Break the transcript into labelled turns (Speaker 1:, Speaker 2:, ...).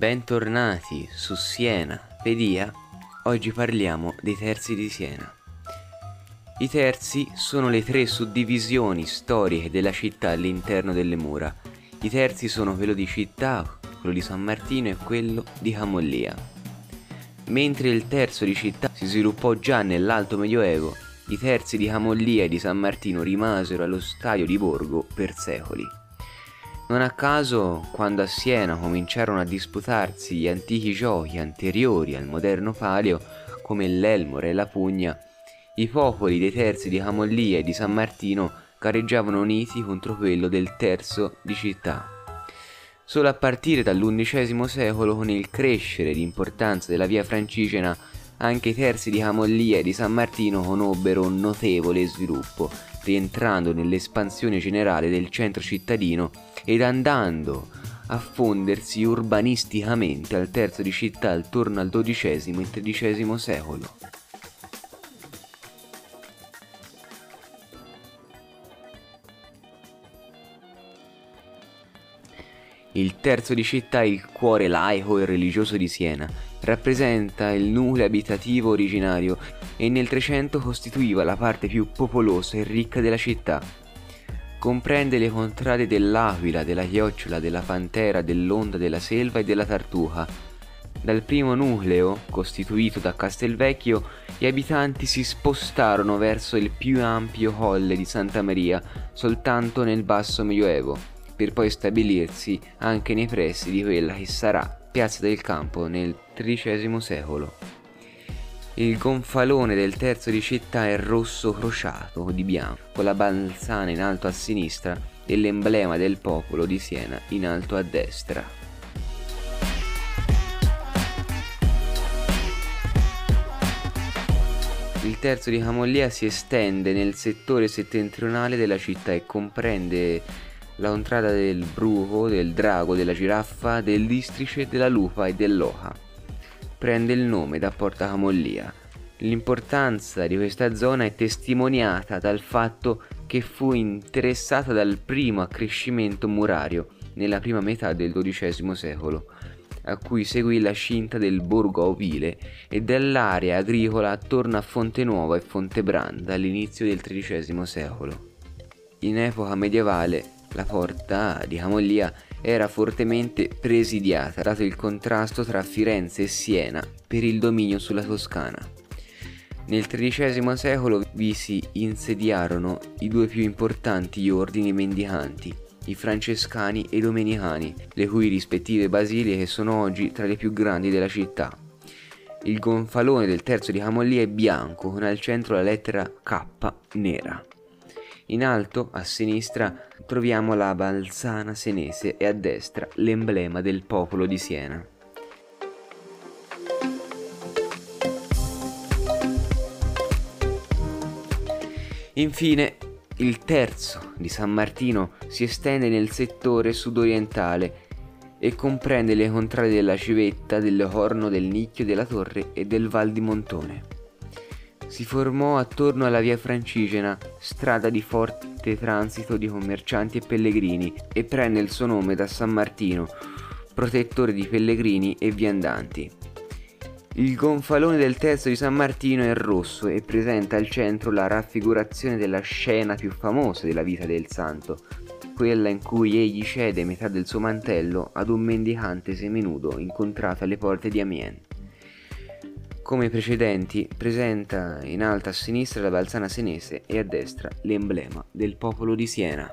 Speaker 1: Bentornati su Siena Pedia. Oggi parliamo dei terzi di Siena. I terzi sono le tre suddivisioni storiche della città all'interno delle mura. I terzi sono quello di città, quello di San Martino e quello di Camollia. Mentre il terzo di città si sviluppò già nell'Alto Medioevo, i terzi di Camollia e di San Martino rimasero allo stadio di Borgo per secoli. Non a caso, quando a Siena cominciarono a disputarsi gli antichi giochi anteriori al moderno palio, come l'Elmore e la Pugna, i popoli dei terzi di Camollia e di San Martino gareggiavano uniti contro quello del terzo di città. Solo a partire dall'undicesimo secolo, con il crescere di importanza della via francigena, anche i terzi di Camollia e di San Martino conobbero un notevole sviluppo, rientrando nell'espansione generale del centro cittadino ed andando a fondersi urbanisticamente al terzo di città attorno al XII e XIII secolo. Il terzo di città è il cuore laico e religioso di Siena, rappresenta il nucleo abitativo originario e nel 300 costituiva la parte più popolosa e ricca della città. Comprende le contrade dell'aquila, della chiocciola, della pantera, dell'onda, della selva e della tartuca. Dal primo nucleo, costituito da Castelvecchio, gli abitanti si spostarono verso il più ampio colle di Santa Maria soltanto nel basso medioevo per poi stabilirsi anche nei pressi di quella che sarà Piazza del Campo nel XIII secolo. Il gonfalone del terzo di città è rosso crociato di bianco, con la balzana in alto a sinistra e l'emblema del popolo di Siena in alto a destra. Il terzo di Camollia si estende nel settore settentrionale della città e comprende la contrada del bruco, del drago, della giraffa, dell'istrice, della lupa e dell'oca. Prende il nome da Porta Camollia. L'importanza di questa zona è testimoniata dal fatto che fu interessata dal primo accrescimento murario nella prima metà del XII secolo, a cui seguì la scinta del borgo ovile e dell'area agricola attorno a Fonte Nuova e Fontebranda all'inizio del XIII secolo. In epoca medievale la porta di Camollia era fortemente presidiata, dato il contrasto tra Firenze e Siena per il dominio sulla Toscana. Nel XIII secolo vi si insediarono i due più importanti ordini mendicanti, i francescani e i domenicani, le cui rispettive basiliche sono oggi tra le più grandi della città. Il gonfalone del terzo di Camollia è bianco con al centro la lettera K nera. In alto, a sinistra, troviamo la Balzana senese e a destra l'emblema del popolo di Siena. Infine, il terzo di San Martino si estende nel settore sudorientale e comprende le contrade della Civetta, del Corno, del Nicchio, della Torre e del Val di Montone si formò attorno alla via Francigena, strada di forte transito di commercianti e pellegrini, e prende il suo nome da San Martino, protettore di pellegrini e viandanti. Il gonfalone del testo di San Martino è rosso e presenta al centro la raffigurazione della scena più famosa della vita del santo, quella in cui egli cede metà del suo mantello ad un mendicante seminudo incontrato alle porte di Amiens. Come i precedenti, presenta in alto a sinistra la balzana senese e a destra l'emblema del popolo di Siena.